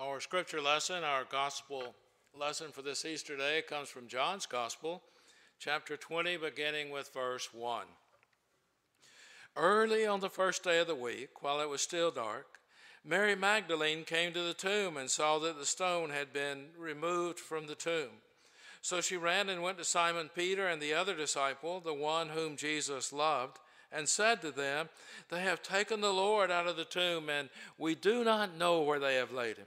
Our scripture lesson, our gospel lesson for this Easter day, comes from John's Gospel, chapter 20, beginning with verse 1. Early on the first day of the week, while it was still dark, Mary Magdalene came to the tomb and saw that the stone had been removed from the tomb. So she ran and went to Simon Peter and the other disciple, the one whom Jesus loved, and said to them, They have taken the Lord out of the tomb, and we do not know where they have laid him.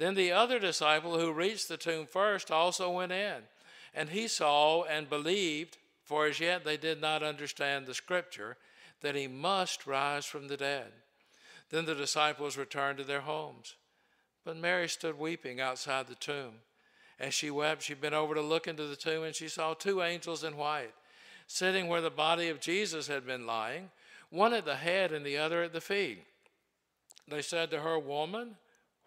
Then the other disciple who reached the tomb first also went in, and he saw and believed, for as yet they did not understand the scripture, that he must rise from the dead. Then the disciples returned to their homes. But Mary stood weeping outside the tomb. As she wept, she bent over to look into the tomb, and she saw two angels in white, sitting where the body of Jesus had been lying, one at the head and the other at the feet. They said to her, Woman,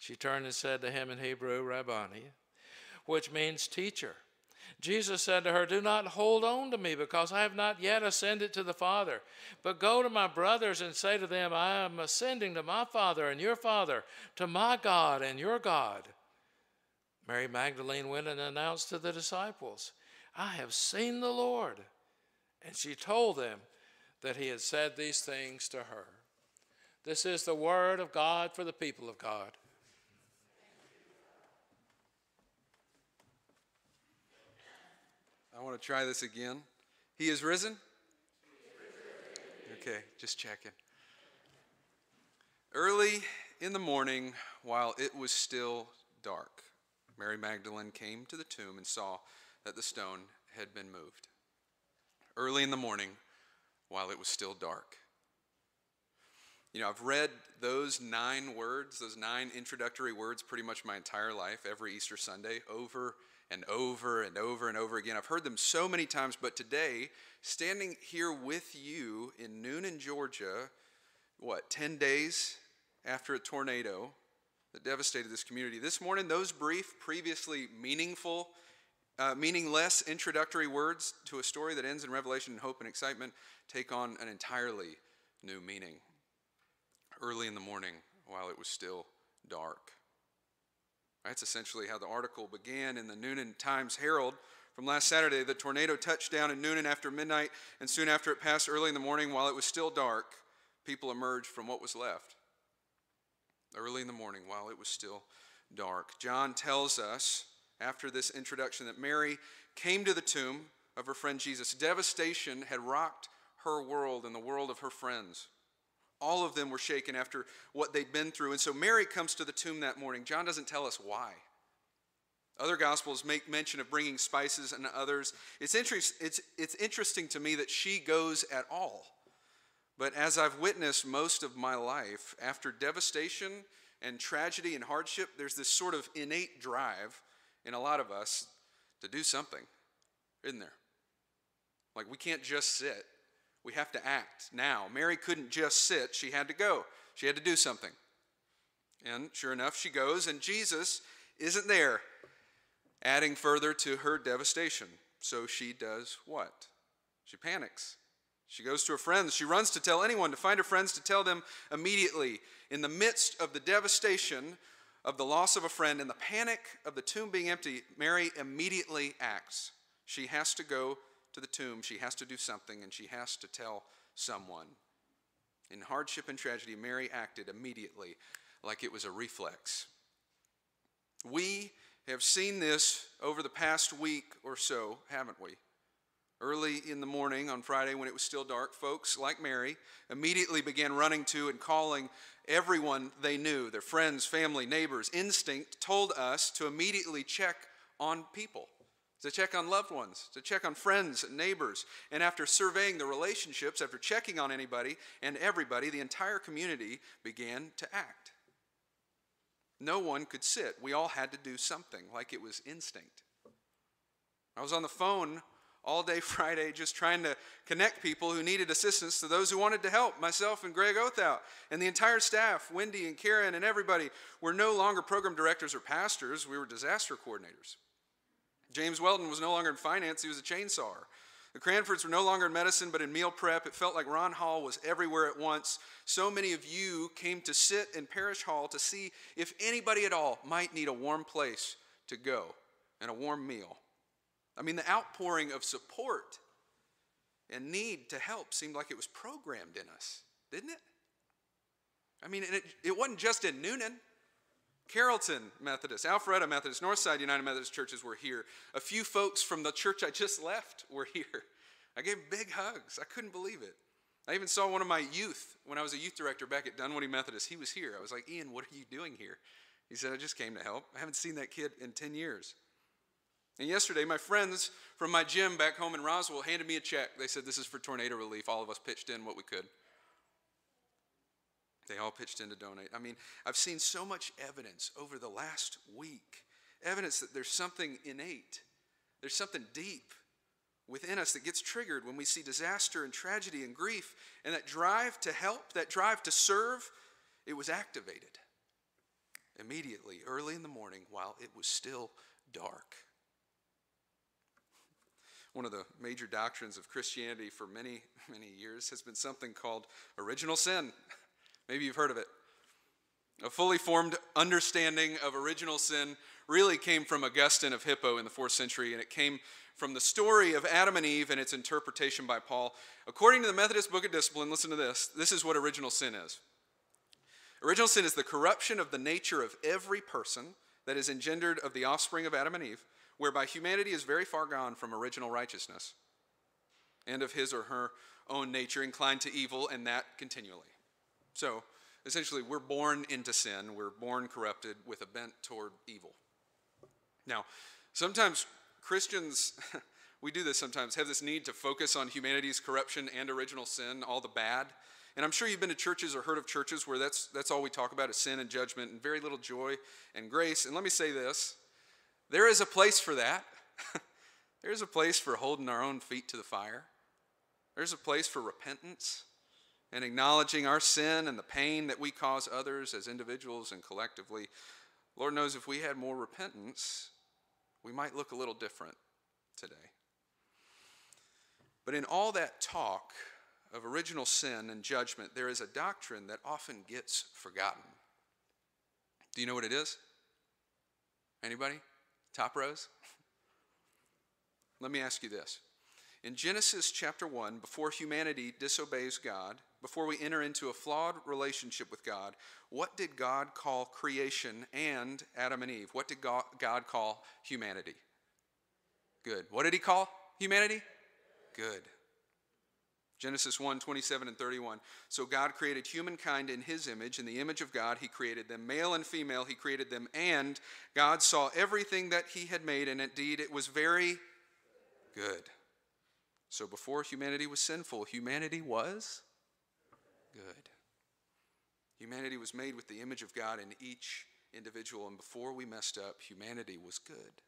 She turned and said to him in Hebrew, Rabboni, which means teacher. Jesus said to her, Do not hold on to me, because I have not yet ascended to the Father. But go to my brothers and say to them, I am ascending to my Father and your Father, to my God and your God. Mary Magdalene went and announced to the disciples, I have seen the Lord. And she told them that he had said these things to her. This is the word of God for the people of God. I want to try this again. He is risen? Okay, just checking. Early in the morning, while it was still dark, Mary Magdalene came to the tomb and saw that the stone had been moved. Early in the morning, while it was still dark. You know, I've read those nine words, those nine introductory words, pretty much my entire life, every Easter Sunday, over and over and over and over again. I've heard them so many times, but today, standing here with you in Newnan, Georgia, what, 10 days after a tornado that devastated this community, this morning, those brief, previously meaningful, uh, meaningless introductory words to a story that ends in revelation and hope and excitement take on an entirely new meaning. Early in the morning, while it was still dark. That's essentially how the article began in the Newnan Times Herald from last Saturday. The tornado touched down in Newnan after midnight, and soon after it passed early in the morning while it was still dark, people emerged from what was left. Early in the morning while it was still dark. John tells us after this introduction that Mary came to the tomb of her friend Jesus. Devastation had rocked her world and the world of her friends. All of them were shaken after what they'd been through. And so Mary comes to the tomb that morning. John doesn't tell us why. Other gospels make mention of bringing spices and others. It's, interest, it's, it's interesting to me that she goes at all. But as I've witnessed most of my life, after devastation and tragedy and hardship, there's this sort of innate drive in a lot of us to do something, isn't there? Like we can't just sit we have to act now. Mary couldn't just sit, she had to go. She had to do something. And sure enough, she goes, and Jesus isn't there, adding further to her devastation. So she does what? She panics. She goes to her friends. She runs to tell anyone, to find her friends, to tell them immediately. In the midst of the devastation of the loss of a friend and the panic of the tomb being empty, Mary immediately acts. She has to go to the tomb, she has to do something and she has to tell someone. In hardship and tragedy, Mary acted immediately like it was a reflex. We have seen this over the past week or so, haven't we? Early in the morning on Friday, when it was still dark, folks like Mary immediately began running to and calling everyone they knew their friends, family, neighbors. Instinct told us to immediately check on people, to check on loved ones, to check on friends and neighbors. And after surveying the relationships, after checking on anybody and everybody, the entire community began to act. No one could sit. We all had to do something, like it was instinct. I was on the phone all day Friday just trying to connect people who needed assistance to those who wanted to help, myself and Greg Othout. And the entire staff, Wendy and Karen and everybody, were no longer program directors or pastors, we were disaster coordinators. James Weldon was no longer in finance, he was a chainsawer. The Cranfords were no longer in medicine, but in meal prep. It felt like Ron Hall was everywhere at once. So many of you came to sit in Parish Hall to see if anybody at all might need a warm place to go and a warm meal. I mean, the outpouring of support and need to help seemed like it was programmed in us, didn't it? I mean, it, it wasn't just in Newnan. Carrollton Methodist, Alpharetta Methodist, Northside United Methodist churches were here. A few folks from the church I just left were here. I gave big hugs. I couldn't believe it. I even saw one of my youth when I was a youth director back at Dunwoody Methodist. He was here. I was like, Ian, what are you doing here? He said, I just came to help. I haven't seen that kid in 10 years. And yesterday, my friends from my gym back home in Roswell handed me a check. They said, This is for tornado relief. All of us pitched in what we could. They all pitched in to donate. I mean, I've seen so much evidence over the last week evidence that there's something innate, there's something deep within us that gets triggered when we see disaster and tragedy and grief. And that drive to help, that drive to serve, it was activated immediately, early in the morning, while it was still dark. One of the major doctrines of Christianity for many, many years has been something called original sin. Maybe you've heard of it. A fully formed understanding of original sin really came from Augustine of Hippo in the fourth century, and it came from the story of Adam and Eve and its interpretation by Paul. According to the Methodist Book of Discipline, listen to this this is what original sin is. Original sin is the corruption of the nature of every person that is engendered of the offspring of Adam and Eve whereby humanity is very far gone from original righteousness and of his or her own nature inclined to evil, and that continually. So, essentially, we're born into sin, we're born corrupted with a bent toward evil. Now, sometimes Christians, we do this sometimes, have this need to focus on humanity's corruption and original sin, all the bad. And I'm sure you've been to churches or heard of churches where that's, that's all we talk about is sin and judgment and very little joy and grace. And let me say this there is a place for that. There's a place for holding our own feet to the fire. There's a place for repentance and acknowledging our sin and the pain that we cause others as individuals and collectively. Lord knows if we had more repentance, we might look a little different today. But in all that talk of original sin and judgment, there is a doctrine that often gets forgotten. Do you know what it is? Anybody? Top rows? Let me ask you this. In Genesis chapter 1, before humanity disobeys God, before we enter into a flawed relationship with God, what did God call creation and Adam and Eve? What did God call humanity? Good. What did he call humanity? Good. Genesis 1 27 and 31. So God created humankind in his image. In the image of God, he created them. Male and female, he created them. And God saw everything that he had made, and indeed it was very good. So before humanity was sinful, humanity was good. Humanity was made with the image of God in each individual, and before we messed up, humanity was good.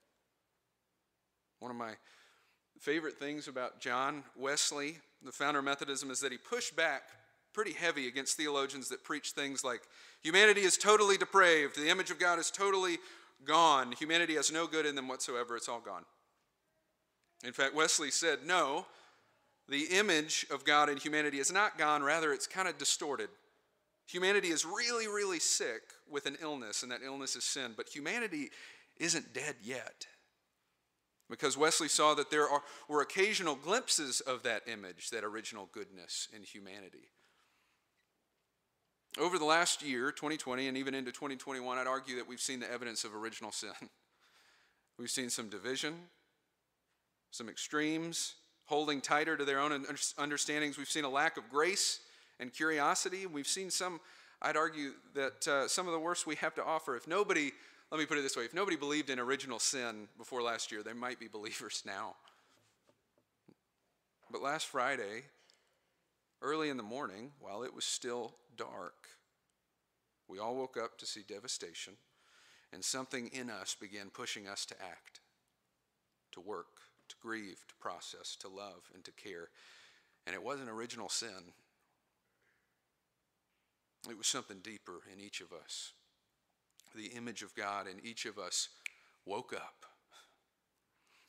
One of my favorite things about John Wesley, the founder of Methodism, is that he pushed back pretty heavy against theologians that preach things like humanity is totally depraved, the image of God is totally gone, humanity has no good in them whatsoever, it's all gone. In fact, Wesley said, no, the image of God in humanity is not gone, rather, it's kind of distorted. Humanity is really, really sick with an illness, and that illness is sin, but humanity isn't dead yet because Wesley saw that there are, were occasional glimpses of that image, that original goodness in humanity. Over the last year, 2020, and even into 2021, I'd argue that we've seen the evidence of original sin. We've seen some division, some extremes, holding tighter to their own understandings. We've seen a lack of grace and curiosity. We've seen some, I'd argue, that uh, some of the worst we have to offer. If nobody, let me put it this way if nobody believed in original sin before last year, they might be believers now. But last Friday, early in the morning, while it was still dark, we all woke up to see devastation, and something in us began pushing us to act, to work, to grieve, to process, to love, and to care. And it wasn't original sin, it was something deeper in each of us. The image of God in each of us woke up.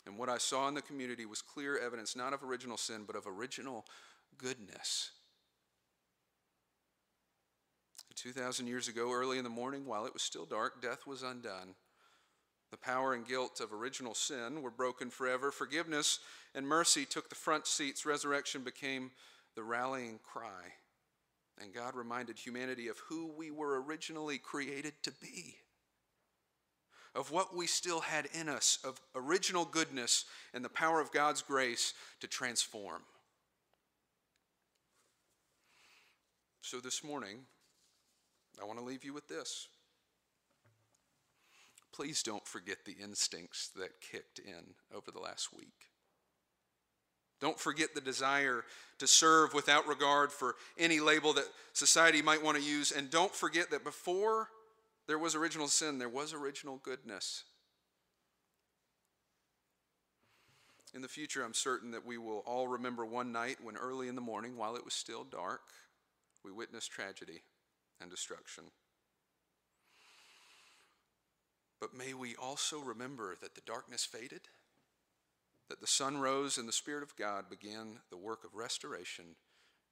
And what I saw in the community was clear evidence not of original sin, but of original goodness. 2,000 years ago, early in the morning, while it was still dark, death was undone. The power and guilt of original sin were broken forever. Forgiveness and mercy took the front seats. Resurrection became the rallying cry. And God reminded humanity of who we were originally created to be, of what we still had in us, of original goodness and the power of God's grace to transform. So this morning, I want to leave you with this. Please don't forget the instincts that kicked in over the last week. Don't forget the desire to serve without regard for any label that society might want to use. And don't forget that before there was original sin, there was original goodness. In the future, I'm certain that we will all remember one night when, early in the morning, while it was still dark, we witnessed tragedy and destruction. But may we also remember that the darkness faded that the sun rose and the Spirit of God began the work of restoration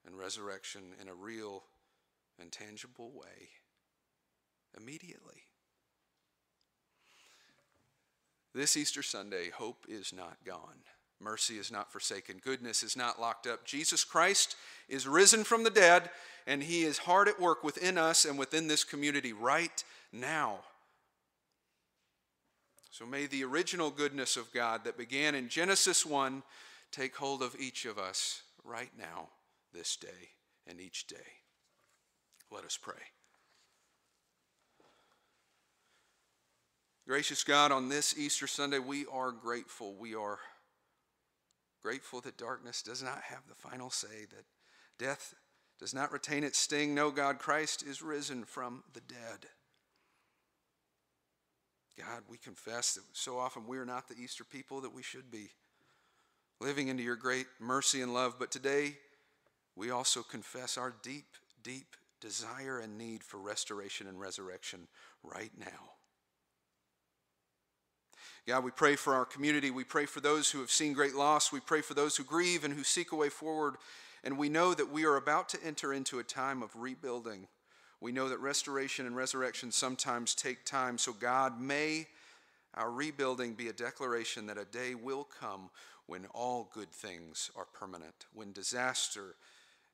and resurrection in a real and tangible way immediately. This Easter Sunday, hope is not gone. Mercy is not forsaken. Goodness is not locked up. Jesus Christ is risen from the dead, and he is hard at work within us and within this community right now. So may the original goodness of God that began in Genesis 1 take hold of each of us right now, this day, and each day. Let us pray. Gracious God, on this Easter Sunday, we are grateful. We are grateful that darkness does not have the final say, that death does not retain its sting. No, God, Christ is risen from the dead. God, we confess that so often we are not the Easter people that we should be, living into your great mercy and love. But today, we also confess our deep, deep desire and need for restoration and resurrection right now. God, we pray for our community. We pray for those who have seen great loss. We pray for those who grieve and who seek a way forward. And we know that we are about to enter into a time of rebuilding we know that restoration and resurrection sometimes take time. So, God, may our rebuilding be a declaration that a day will come when all good things are permanent, when disaster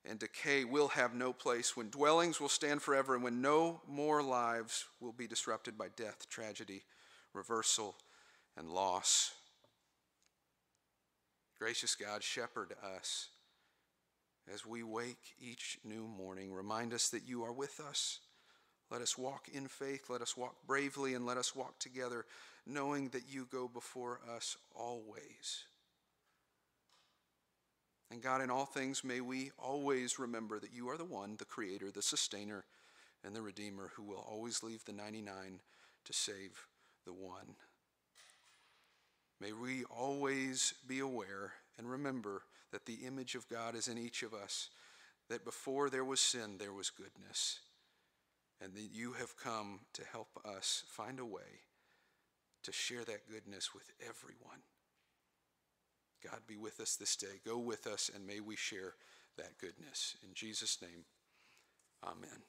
and decay will have no place, when dwellings will stand forever, and when no more lives will be disrupted by death, tragedy, reversal, and loss. Gracious God, shepherd us as we wake each new morning, remind us that you are with us. Let us walk in faith, let us walk bravely, and let us walk together, knowing that you go before us always. And God, in all things, may we always remember that you are the one, the Creator, the Sustainer, and the Redeemer, who will always leave the 99 to save the one. May we always be aware and remember that the image of God is in each of us, that before there was sin, there was goodness, and that you have come to help us find a way to share that goodness with everyone. God be with us this day. Go with us, and may we share that goodness. In Jesus' name, amen.